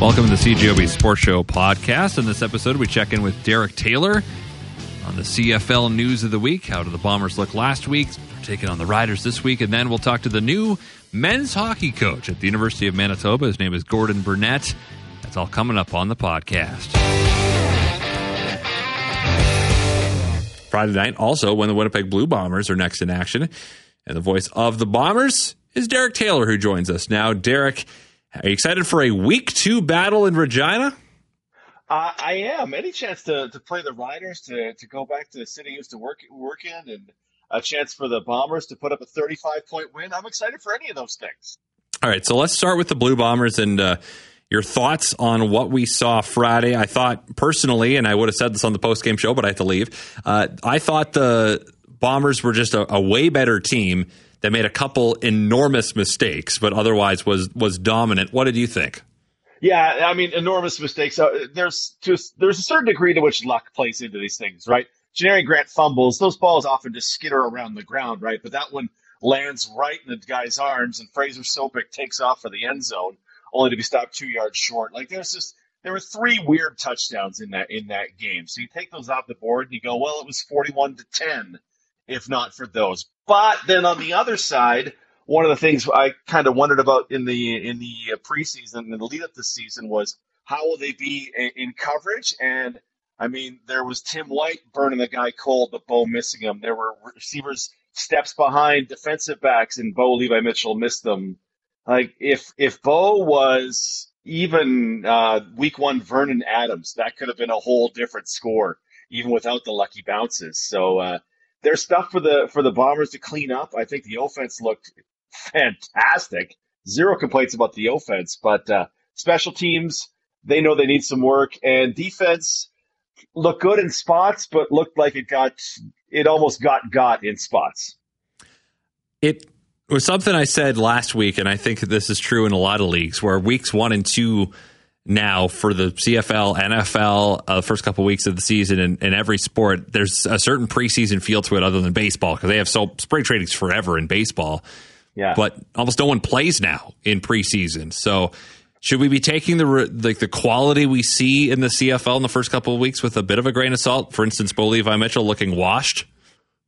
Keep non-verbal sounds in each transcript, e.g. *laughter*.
Welcome to the CJOB Sports Show podcast. In this episode, we check in with Derek Taylor on the CFL news of the week. How did the Bombers look last week? We're taking on the Riders this week, and then we'll talk to the new men's hockey coach at the University of Manitoba. His name is Gordon Burnett. That's all coming up on the podcast. Friday night, also when the Winnipeg Blue Bombers are next in action, and the voice of the Bombers is Derek Taylor, who joins us now. Derek. Are you excited for a week two battle in Regina? Uh, I am. Any chance to, to play the Riders, to, to go back to the city used to work work in, and a chance for the Bombers to put up a 35 point win. I'm excited for any of those things. All right, so let's start with the Blue Bombers and uh, your thoughts on what we saw Friday. I thought personally, and I would have said this on the post game show, but I had to leave. Uh, I thought the Bombers were just a, a way better team that made a couple enormous mistakes, but otherwise was was dominant. What did you think? Yeah, I mean, enormous mistakes. There's just there's a certain degree to which luck plays into these things, right? Janarion Grant fumbles; those balls often just skitter around the ground, right? But that one lands right in the guy's arms, and Fraser Sopik takes off for the end zone, only to be stopped two yards short. Like there's just there were three weird touchdowns in that in that game. So you take those off the board and you go, well, it was 41 to 10 if not for those. But then on the other side, one of the things I kind of wondered about in the in the preseason and the lead up this season was how will they be in coverage? And I mean, there was Tim White burning the guy cold, but Bo missing him. There were receivers steps behind defensive backs, and Bo Levi Mitchell missed them. Like if if Bo was even uh, week one Vernon Adams, that could have been a whole different score, even without the lucky bounces. So uh, there's stuff for the for the Bombers to clean up. I think the offense looked fantastic. Zero complaints about the offense, but uh, special teams they know they need some work, and defense looked good in spots, but looked like it got it almost got got in spots. It was something I said last week, and I think this is true in a lot of leagues where weeks one and two now for the CFL, NFL, uh, the first couple weeks of the season in, in, every sport, there's a certain preseason feel to it other than baseball because they have so spring trainings forever in baseball. Yeah. But almost no one plays now in preseason. So should we be taking the like the quality we see in the CFL in the first couple of weeks with a bit of a grain of salt? For instance, Bo Levi Mitchell looking washed.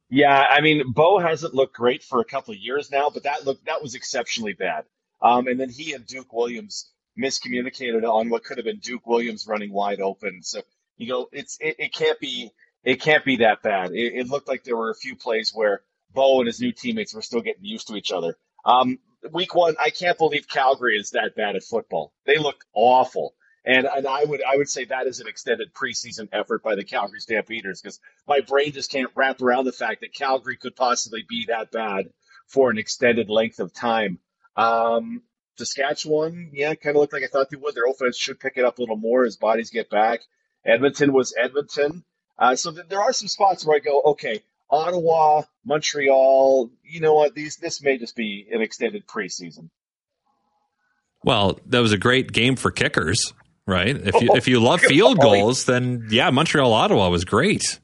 Yeah, I mean, Bo hasn't looked great for a couple of years now, but that look that was exceptionally bad. Um, and then he and Duke Williams miscommunicated on what could have been Duke Williams running wide open. So you go, it's it, it can't be it can't be that bad. It, it, looked like there were a few plays where Bo and his new teammates were still getting used to each other. Um, week one, I can't believe Calgary is that bad at football. They look awful. And, and I would I would say that is an extended preseason effort by the Calgary Stampeders because my brain just can't wrap around the fact that Calgary could possibly be that bad for an extended length of time. Um, Saskatchewan, yeah, kind of looked like I thought they would. Their offense should pick it up a little more as bodies get back. Edmonton was Edmonton. Uh, so th- there are some spots where I go, okay, Ottawa, Montreal, you know what? These this may just be an extended preseason. Well, that was a great game for kickers, right? If you if you *laughs* love field goals, then yeah, Montreal Ottawa was great.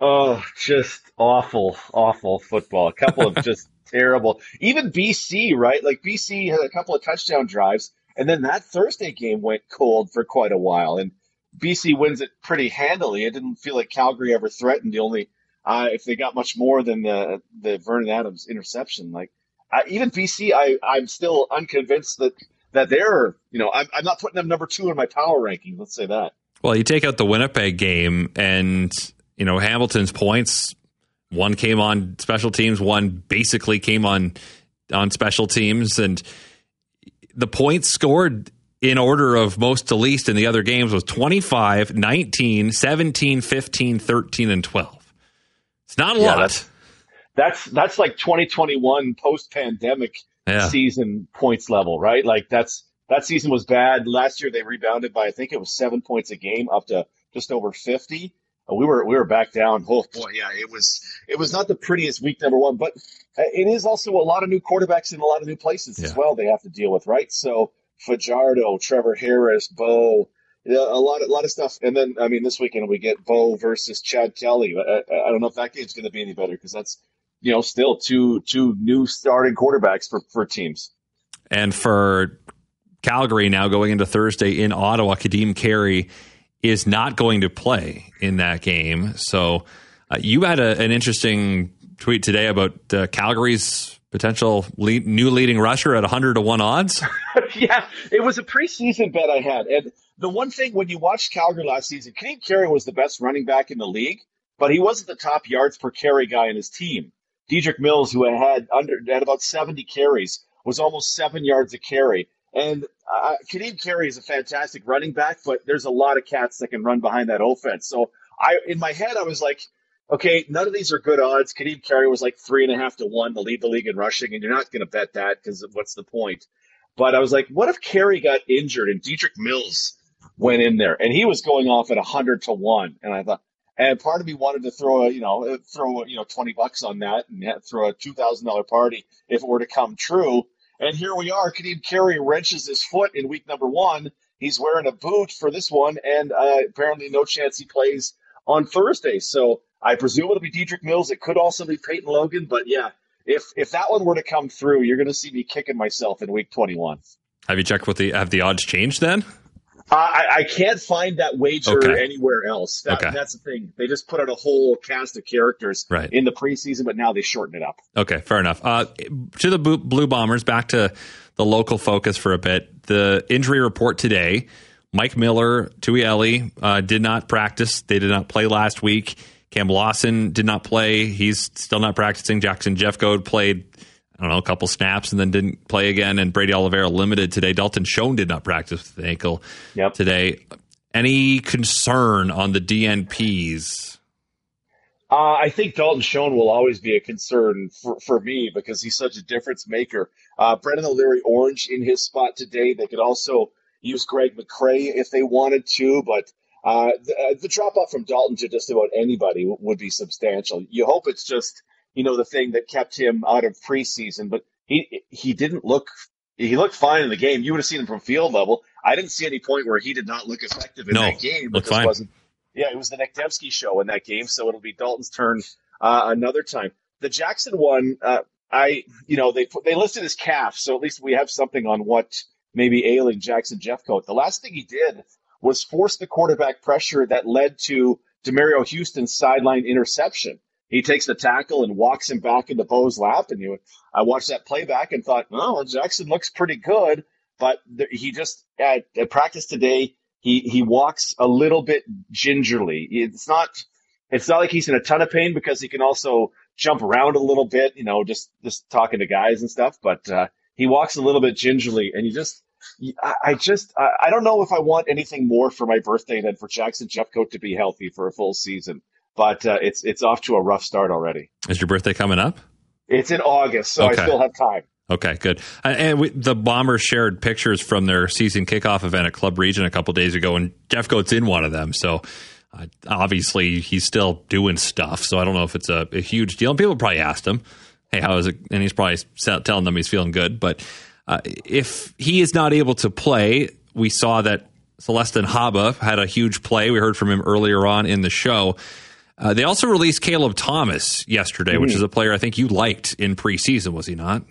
Oh, just awful, awful football. A couple of *laughs* just terrible. Even BC, right? Like BC had a couple of touchdown drives, and then that Thursday game went cold for quite a while, and BC wins it pretty handily. It didn't feel like Calgary ever threatened. The only uh, if they got much more than the the Vernon Adams interception, like uh, even BC, I I'm still unconvinced that that they're you know I'm I'm not putting them number two in my power ranking. Let's say that. Well, you take out the Winnipeg game, and you know Hamilton's points one came on special teams, one basically came on on special teams, and the points scored in order of most to least in the other games was 25, 19, 17, 15, 13, and 12. It's not a yeah, lot. That's, that's, that's like 2021 post pandemic yeah. season points level, right? Like that's that season was bad. Last year they rebounded by I think it was seven points a game up to just over 50 Uh, we were we were back down. Oh boy, yeah, it was it was not the prettiest week number one, but uh, it is also a lot of new quarterbacks in a lot of new places yeah. as well. They have to deal with right. So Fajardo, Trevor Harris, Bo, a lot a lot of stuff. And then I mean, this weekend we get Bo versus Chad Kelly. I, I don't know if that game's going to be any better because that's you know still two two new starting quarterbacks for for teams. And for Calgary now going into Thursday in Ottawa. Kadeem Carey is not going to play in that game. So uh, you had a, an interesting tweet today about uh, Calgary's potential lead, new leading rusher at 100 to 1 odds. *laughs* yeah, it was a preseason bet I had. And the one thing when you watched Calgary last season, Kadeem Carey was the best running back in the league, but he wasn't the top yards per carry guy in his team. Dedrick Mills, who had under had about 70 carries, was almost seven yards a carry. And uh, Kadeem Carey is a fantastic running back, but there's a lot of cats that can run behind that offense. So I, in my head, I was like, okay, none of these are good odds. Kadeem Carey was like three and a half to one to lead the league in rushing, and you're not going to bet that because what's the point? But I was like, what if Carey got injured and Dedrick Mills went in there and he was going off at a hundred to one? And I thought, and part of me wanted to throw a, you know, throw you know twenty bucks on that and throw a two thousand dollar party if it were to come true. And here we are. Kadeem Carey wrenches his foot in week number one. He's wearing a boot for this one, and uh, apparently no chance he plays on Thursday. So I presume it'll be Dedrick Mills. It could also be Peyton Logan, but yeah, if if that one were to come through, you're going to see me kicking myself in week 21. Have you checked what the have the odds changed then? Uh, I, I can't find that wager okay. anywhere else. That, okay. That's the thing. They just put out a whole cast of characters right. in the preseason, but now they shorten it up. Okay, fair enough. Uh, to the Blue Bombers, back to the local focus for a bit. The injury report today Mike Miller, Tui Eli, uh, did not practice. They did not play last week. Cam Lawson did not play. He's still not practicing. Jackson Jeffcoat played, I don't know, a couple snaps and then didn't play again. And Brady Oliveira limited today. Dalton Schoen did not practice with the ankle yep. today. Any concern on the DNPs? Uh, I think Dalton Schoen will always be a concern for, for me because he's such a difference maker. Uh, Brendan O'Leary Orange in his spot today. They could also use Greg McCrae if they wanted to, but uh, the, uh, the drop off from Dalton to just about anybody w- would be substantial. You hope it's just you know the thing that kept him out of preseason, but he he didn't look he looked fine in the game. You would have seen him from field level. I didn't see any point where he did not look effective in no, that game. Looked fine. Wasn't, yeah, it was the Nick Demski show in that game, so it'll be Dalton's turn uh, another time. The Jackson one, uh, I you know they they listed his calf, so at least we have something on what maybe ailing Jackson Jeffcoat. The last thing he did was force the quarterback pressure that led to Demerio Houston's sideline interception. He takes the tackle and walks him back into Bo's lap. And you, I watched that playback and thought, oh, Jackson looks pretty good. But he just, at, at practice today, he, he walks a little bit gingerly. It's not, it's not like he's in a ton of pain because he can also jump around a little bit, you know, just, just talking to guys and stuff. But, uh, he walks a little bit gingerly and you just, I just I don't know if I want anything more for my birthday than for Jackson Jeffcoat to be healthy for a full season. But uh, it's it's off to a rough start already. Is your birthday coming up? It's in August, so okay. I still have time. Okay, good. Uh, and we, the Bombers shared pictures from their season kickoff event at Club Regent a couple days ago, and Jeffcoat's in one of them. So uh, obviously he's still doing stuff. So I don't know if it's a, a huge deal. And people probably asked him, "Hey, how is it?" And he's probably telling them he's feeling good, but uh, if he is not able to play, we saw that Celestin Haba had a huge play. We heard from him earlier on in the show. Uh, they also released Caleb Thomas yesterday, mm-hmm. which is a player I think you liked in preseason, was he not?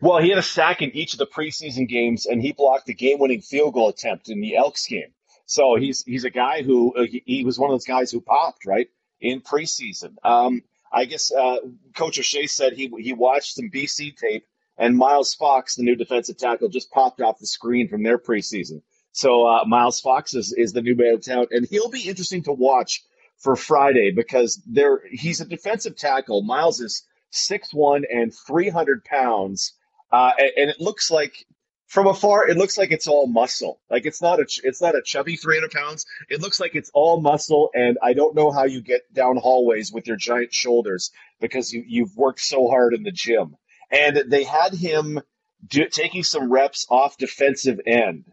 Well, he had a sack in each of the preseason games, and he blocked the game-winning field goal attempt in the Elks game. So he's he's a guy who uh, he, he, was one of those guys who popped right in preseason. Um, I guess uh, Coach O'Shea said he he watched some BC tape and Miles Fox, the new defensive tackle, just popped off the screen from their preseason. So uh, Miles Fox is, is the new man of town, and he'll be interesting to watch for Friday because there he's a defensive tackle. Miles is six one and 300 pounds, uh, and, and, it looks like from afar it looks like it's all muscle. Like it's not a it's not a chubby 300 pounds. It looks like it's all muscle, and I don't know how you get down hallways with your giant shoulders because you, you've worked so hard in the gym and they had him do, taking some reps off defensive end,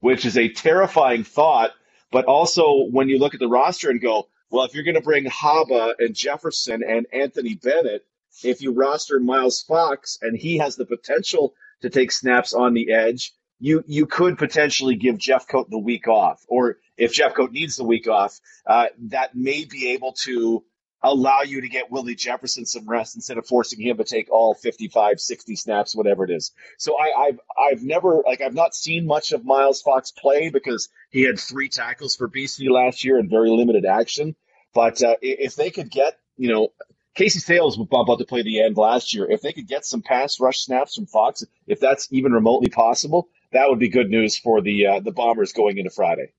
which is a terrifying thought. But also, when you look at the roster and go, well, if you're going to bring Haba and Jefferson and Anthony Bennett, if you roster Miles Fox and he has the potential to take snaps on the edge, you you could potentially give Jeffcoat the week off, or if Jeffcoat needs the week off, uh, that may be able to allow you to get Willie Jefferson some rest instead of forcing him to take all 55, 60 snaps, whatever it is. So I, have I've never like I've not seen much of Miles Fox play because he had three tackles for BC last year and very limited action. But uh, if they could get you know Casey Sayles was about to play the end last year. If they could get some pass rush snaps from Fox, if that's even remotely possible, that would be good news for the uh, the Bombers going into Friday.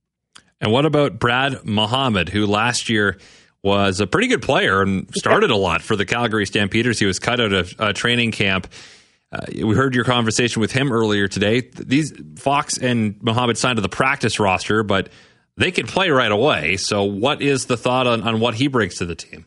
And what about Brad Muhammad, who last year was a pretty good player and started a lot for the Calgary Stampeders? He was cut out of uh, training camp. Uh, we heard your conversation with him earlier today. These Fox and Muhammad signed to the practice roster, but they could play right away. So, what is the thought on, on what he brings to the team?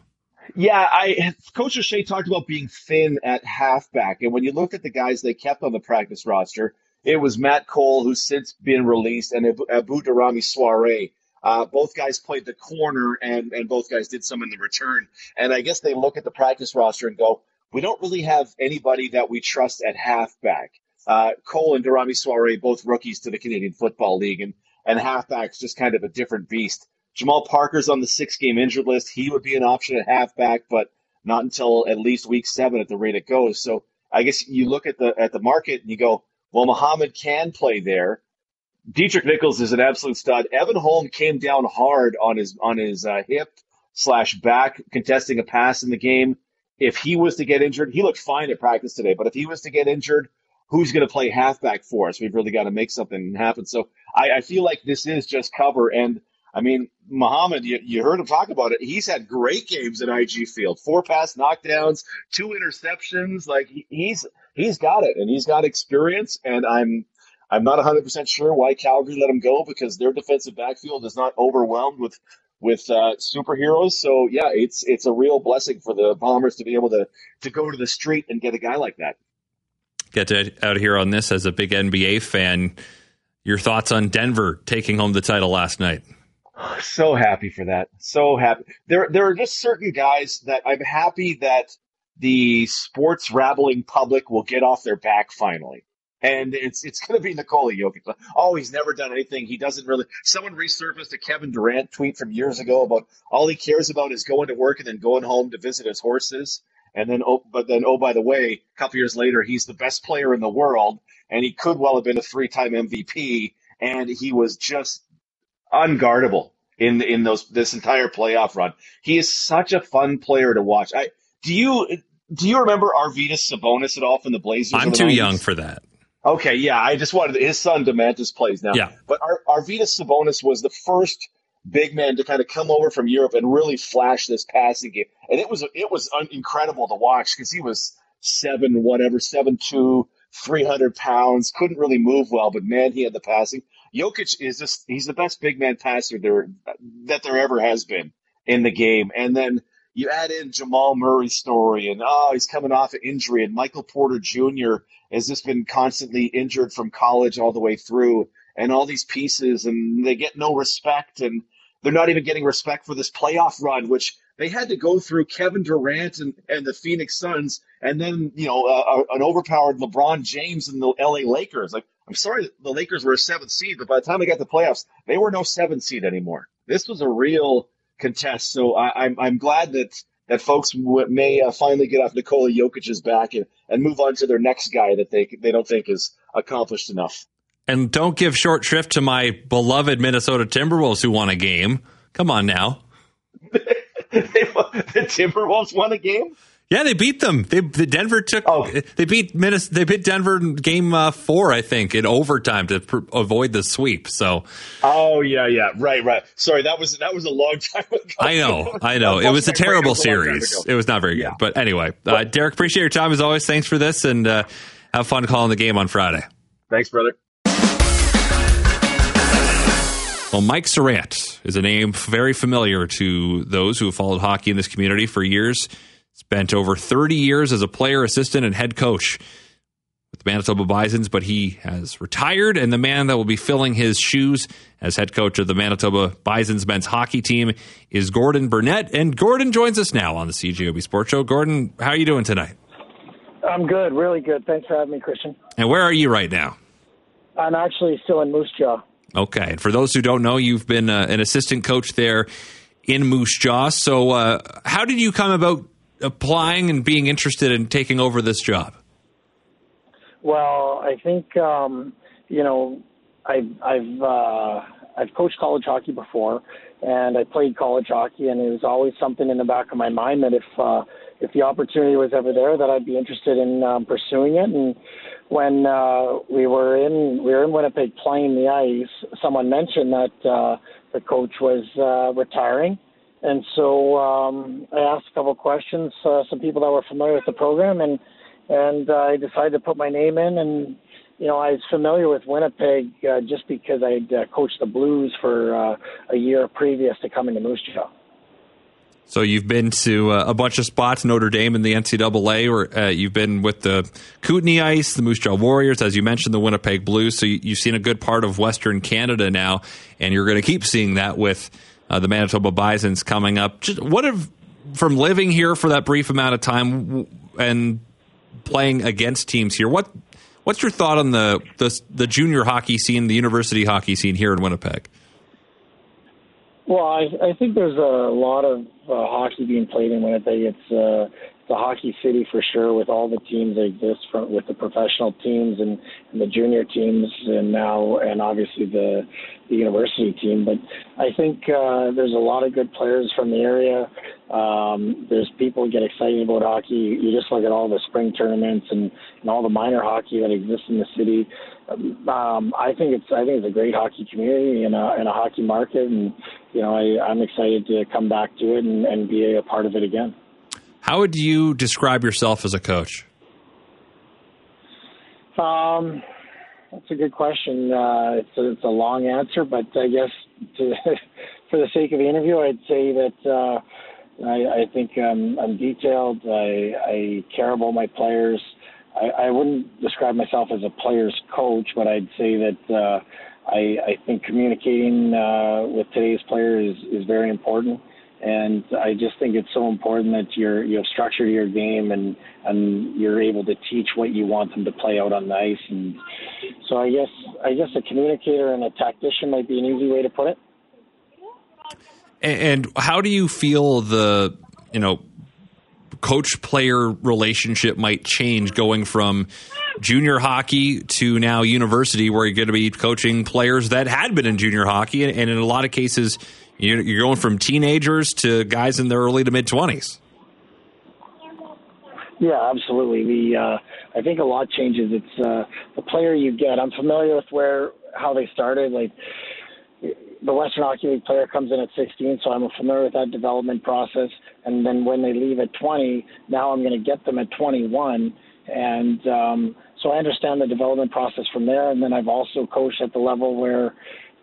Yeah, I Coach O'Shea talked about being thin at halfback, and when you look at the guys they kept on the practice roster, it was Matt Cole, who's since been released, and Abourdirame Souare. Uh, both guys played the corner, and, and both guys did some in the return. And I guess they look at the practice roster and go, we don't really have anybody that we trust at halfback. Uh, Cole and Durami Souare, both rookies to the Canadian Football League, and, and halfback's just kind of a different beast. Jamal Parker's on the six game injured list. He would be an option at halfback, but not until at least week seven at the rate it goes. So I guess you look at the at the market and you go, well, Muhammad can play there. Deatrick Nichols is an absolute stud. Evan Holm came down hard on his on his uh, hip slash back contesting a pass in the game. If he was to get injured, he looked fine at practice today. But if he was to get injured, who's going to play halfback for us? We've really got to make something happen. So I, I feel like this is just cover. And I mean, Muhammad, you, you heard him talk about it. He's had great games at IG Field, four pass knockdowns, two interceptions. Like he, he's he's got it and he's got experience. And I'm I'm not 100 percent sure why Calgary let him go because their defensive backfield is not overwhelmed with with uh, superheroes. So yeah, it's it's a real blessing for the Bombers to be able to to go to the street and get a guy like that. Get to, out here on this as a big NBA fan. Your thoughts on Denver taking home the title last night? So happy for that. So happy. There there are just certain guys that I'm happy that the sports rabbling public will get off their back finally. And it's it's going to be Nikola Jokic. Oh, he's never done anything. He doesn't really. Someone resurfaced a Kevin Durant tweet from years ago about all he cares about is going to work and then going home to visit his horses. And then, oh, but then, oh, by the way, a couple years later, he's the best player in the world, and he could well have been a three-time MVP, and he was just unguardable in in those this entire playoff run. He is such a fun player to watch. I do you do you remember Arvydas Sabonis at all from the Blazers? I'm too 90s? young for that. Okay, yeah, I just wanted his son Domantas plays now. Yeah, but Ar- Arvydas Sabonis was the first big man to kind of come over from Europe and really flash this passing game, and it was it was un- incredible to watch because he was seven whatever seven two. 300 pounds, couldn't really move well, but man, he had the passing. Jokic is just, he's the best big man passer there that there ever has been in the game. And then you add in Jamal Murray's story and, oh, he's coming off an injury and Michael Porter Jr. has just been constantly injured from college all the way through and all these pieces and they get no respect and they're not even getting respect for this playoff run, which they had to go through Kevin Durant and, and the Phoenix Suns, and then you know uh, an overpowered LeBron James and the LA Lakers. Like, I'm sorry, the Lakers were a seventh seed, but by the time they got the playoffs, they were no seventh seed anymore. This was a real contest. So I, am I'm, I'm glad that that folks may uh, finally get off Nikola Jokic's back and, and move on to their next guy that they they don't think is accomplished enough. And don't give short shrift to my beloved Minnesota Timberwolves who won a game. Come on now. *laughs* the Timberwolves won a game. Yeah, they beat them. They the Denver took. Oh. They beat Minnesota. They beat Denver in game uh, four, I think, in overtime to pr- avoid the sweep. So. Oh yeah, yeah, right, right. Sorry, that was that was a long *laughs* time ago. I know, I know. it was a terrible series. It was not very yeah. good. But anyway, uh, Derek, appreciate your time as always. Thanks for this, and uh, have fun calling the game on Friday. Thanks, brother. Well, Mike Sirant is a name very familiar to those who have followed hockey in this community for years. Spent over 30 years as a player, assistant, and head coach with the Manitoba Bisons, but he has retired, and the man that will be filling his shoes as head coach of the Manitoba Bisons men's hockey team is Gordon Burnett. And Gordon joins us now on the CJOB Sports Show. Gordon, how are you doing tonight? I'm good, really good. Thanks for having me, Christian. And where are you right now? I'm actually still in Moose Jaw. Okay. And for those who don't know, you've been uh, an assistant coach there in Moose Jaw. So, uh, how did you come about applying and being interested in taking over this job? Well, I think um, you know I've I've uh, I've coached college hockey before, and I played college hockey, and it was always something in the back of my mind that if uh, if the opportunity was ever there, that I'd be interested in um, pursuing it. And when uh, we were in we were in Winnipeg playing the ice, someone mentioned that uh, the coach was uh, retiring. And so um, I asked a couple questions, uh, some people that were familiar with the program, and and uh, I decided to put my name in. And you know, I was familiar with Winnipeg uh, just because I'd uh, coached the Blues for uh, a year previous to coming to Moose Jaw. So you've been to uh, a bunch of spots, Notre Dame in the NCAA, or uh, you've been with the Kootenay Ice, the Moose Jaw Warriors, as you mentioned, the Winnipeg Blues. So you, have seen a good part of Western Canada now, and you're going to keep seeing that with uh, the Manitoba Bisons coming up. Just what from living here for that brief amount of time and playing against teams here? What what's your thought on the the, the junior hockey scene, the university hockey scene here in Winnipeg? Well, I, I think there's a lot of uh, hockey being played in Winnipeg. It's uh, the hockey city for sure, with all the teams that exist from with the professional teams and, and the junior teams, and now and obviously the the university team. But I think uh, there's a lot of good players from the area. Um, there's people get excited about hockey. You just look at all the spring tournaments and, and all the minor hockey that exists in the city. Um, I think it's I think it's a great hockey community and a, and a hockey market, and you know I, I'm excited to come back to it and, and be a part of it again. How would you describe yourself as a coach? Um, that's a good question. Uh, it's, a, it's a long answer, but I guess to, *laughs* for the sake of the interview, I'd say that uh, I, I think um, I'm detailed. I, I care about my players. I, I wouldn't describe myself as a player's coach, but I'd say that uh, I, I think communicating uh, with today's players is, is very important and I just think it's so important that you're you have structure to your game and and you're able to teach what you want them to play out on the ice. And so I guess I guess a communicator and a tactician might be an easy way to put it. And how do you feel the you know coach player relationship might change going from junior hockey to now university where you're going to be coaching players that had been in junior hockey and, in a lot of cases you're going from teenagers to guys in their early to mid 20s. Yeah, absolutely. The uh, I think a lot changes. It's uh, the player you get. I'm familiar with where how they started. Like the Western Hockey League player comes in at 16, so I'm familiar with that development process. And then when they leave at 20, now I'm going to get them at 21, and um, so I understand the development process from there. And then I've also coached at the level where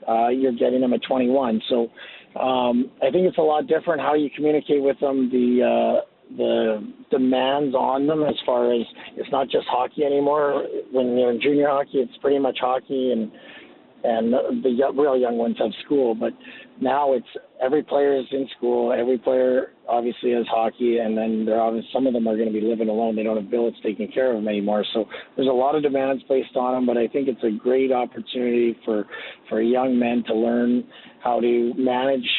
uh, you're getting them at 21. So um, I think it's a lot different how you communicate with them. The uh, the demands on them as far as it's not just hockey anymore. When you're in junior hockey, it's pretty much hockey and and the real young ones have school. But now it's every player is in school. Every player obviously has hockey, and then there are obviously, some of them are going to be living alone. They don't have billets taking care of them anymore. So there's a lot of demands placed on them. But I think it's a great opportunity for for young men to learn how to manage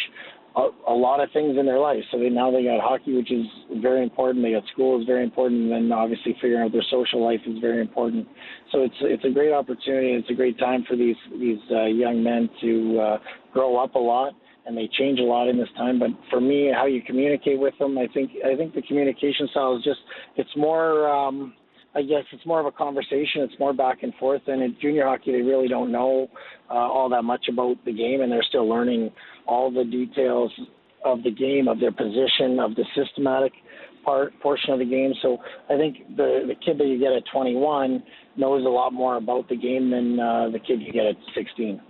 a, a lot of things in their life. So they, now they got hockey, which is very important. They got school is very important, and then obviously figuring out their social life is very important. So it's it's a great opportunity. It's a great time for these these uh, young men to uh, grow up a lot, and they change a lot in this time. But for me, how you communicate with them, I think I think the communication style is just it's more. Um, I guess it's more of a conversation. It's more back and forth. And in junior hockey, they really don't know uh, all that much about the game, and they're still learning all the details of the game, of their position, of the systematic part portion of the game. So I think the the kid that you get at 21 knows a lot more about the game than uh, the kid you get at 16.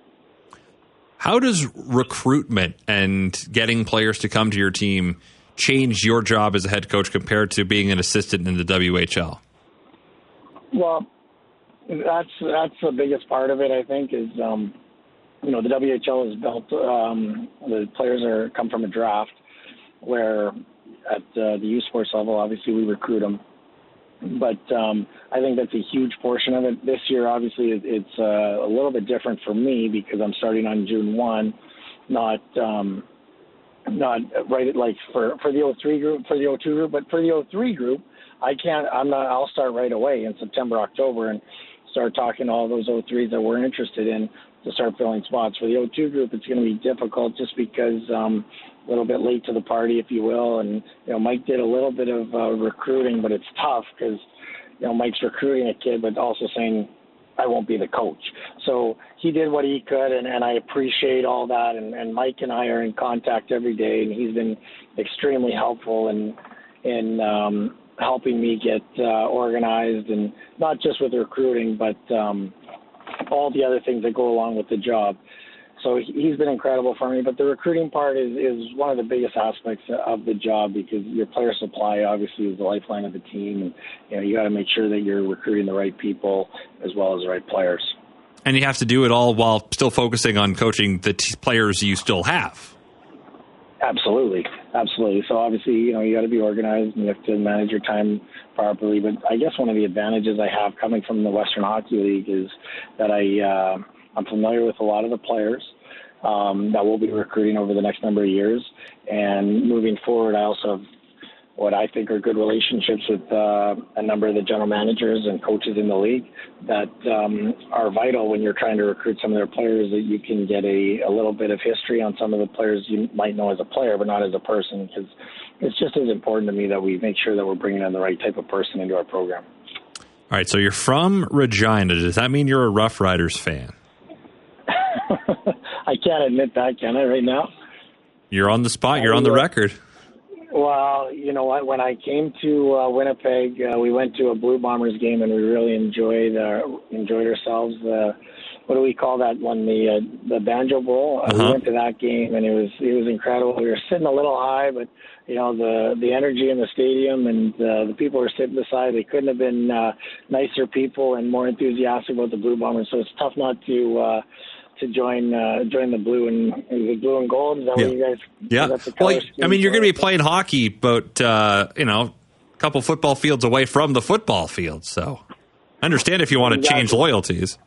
How does recruitment and getting players to come to your team change your job as a head coach compared to being an assistant in the WHL? Well, that's that's the biggest part of it. I think is um, you know the WHL is built. Um, the players are come from a draft, where at uh, the U Sports level, obviously we recruit them. But um, I think that's a huge portion of it. This year, obviously, it, it's uh, a little bit different for me because I'm starting on June one, not um, not right it like for for the 03 group for the 02 group, but for the 03 group, I can't. I'm not. I'll start right away in September, October, and start talking to all those 03s that we're interested in to start filling spots. For the 02 group, it's going to be difficult just because um, a little bit late to the party, if you will. And you know, Mike did a little bit of uh, recruiting, but it's tough because you know Mike's recruiting a kid, but also saying I won't be the coach. So he did what he could, and, and I appreciate all that. And, and Mike and I are in contact every day, and he's been extremely helpful in in um, helping me get uh, organized, and not just with recruiting, but um, all the other things that go along with the job. So he's been incredible for me. But the recruiting part is, is one of the biggest aspects of the job because your player supply obviously is the lifeline of the team, and you know you got to make sure that you're recruiting the right people as well as the right players. And you have to do it all while still focusing on coaching the t- players you still have. Absolutely, absolutely. So obviously, you know, you got to be organized and you have to manage your time properly. But I guess one of the advantages I have coming from the Western Hockey League is that I uh, I'm familiar with a lot of the players um, that we'll be recruiting over the next number of years. And moving forward, I also have what I think are good relationships with uh, a number of the general managers and coaches in the league that um, are vital when you're trying to recruit some of their players. That you can get a, a little bit of history on some of the players you might know as a player, but not as a person, because it's just as important to me that we make sure that we're bringing in the right type of person into our program. All right, so you're from Regina. Does that mean you're a Rough Riders fan? *laughs* I can't admit that, can I? Right now, you're on the spot. You're on the record. Well, you know what? When I came to uh, Winnipeg, uh, we went to a Blue Bombers game, and we really enjoyed uh, enjoyed ourselves. Uh, what do we call that one? The uh, the Banjo Bowl. Uh, uh-huh. We went to that game, and it was it was incredible. We were sitting a little high, but you know the the energy in the stadium and uh, the people were sitting beside. They couldn't have been uh, nicer people and more enthusiastic about the Blue Bombers. So it's tough not to. Uh, to join uh, join the blue and the blue and gold. Is that yeah. what you guys? Yeah. Well, I mean, you're going to be playing hockey, but uh, you know, a couple football fields away from the football field. So, I understand if you want to exactly. change loyalties.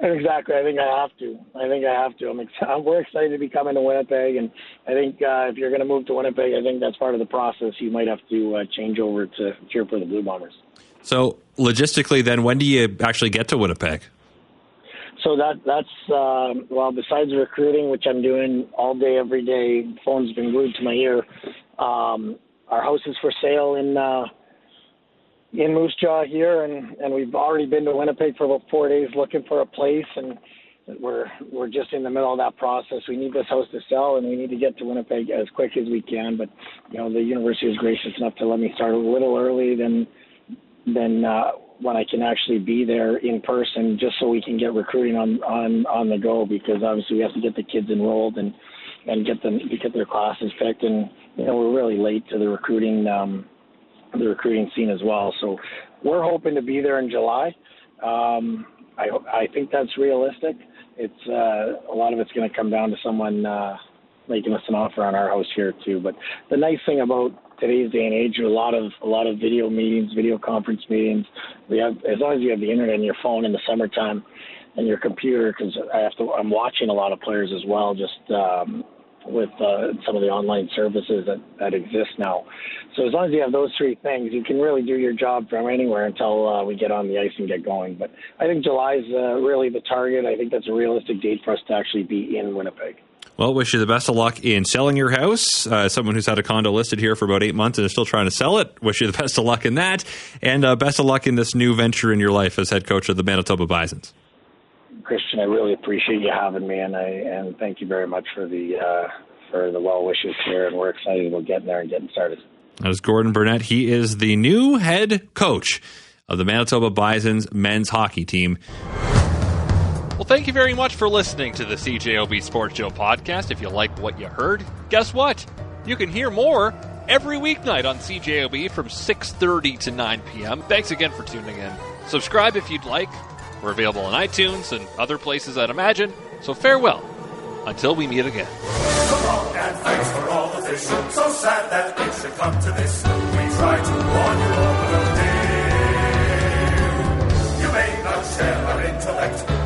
Exactly. I think I have to. I think I have to. I'm excited. *laughs* We're excited to be coming to Winnipeg, and I think uh, if you're going to move to Winnipeg, I think that's part of the process. You might have to uh, change over to cheer for the Blue Bombers. So, logistically, then, when do you actually get to Winnipeg? So that that's uh, well besides recruiting which i'm doing all day every day phone's been glued to my ear um, our house is for sale in uh, in moose jaw here and and we've already been to winnipeg for about four days looking for a place and we're we're just in the middle of that process. We need this house to sell and we need to get to winnipeg as quick as we can but you know the university is gracious enough to let me start a little early than than uh, when I can actually be there in person, just so we can get recruiting on on on the go. Because obviously we have to get the kids enrolled and and get them get their classes picked. And you know we're really late to the recruiting um, the recruiting scene as well. So we're hoping to be there in July. Um, I I think that's realistic. It's uh, a lot of it's going to come down to someone uh, making us an offer on our house here too. But the nice thing about today's day and age, a lot of a lot of video meetings, video conference meetings. We have as long as you have the internet and your phone in the summertime and your computer, because I have to. I'm watching a lot of players as well, just um, with uh, some of the online services that that exist now. So as long as you have those three things, you can really do your job from anywhere until uh, we get on the ice and get going. But I think July is uh, really the target. I think that's a realistic date for us to actually be in Winnipeg. Well, wish you the best of luck in selling your house. Uh, someone who's had a condo listed here for about eight months and is still trying to sell it. Wish you the *laughs* best of luck in that, and uh, best of luck in this new venture in your life as head coach of the Manitoba Bisons. Christian, I really appreciate you having me, and I and thank you very much for the uh, for the well wishes here. And we're excited about getting there and getting started. That is Gordon Burnett. He is the new head coach of the Manitoba Bisons men's hockey team. Well, thank you very much for listening to the CJOB Sports Show podcast. If you like what you heard, guess what? You can hear more every weeknight on CJOB from 6:30 to 9 p.m. Thanks again for tuning in. Subscribe if you'd like. We're available on iTunes and other places, I'd imagine. So farewell until we meet again. And thanks for all the. So sad that it should come to this. We to warn you you may not share our intellect.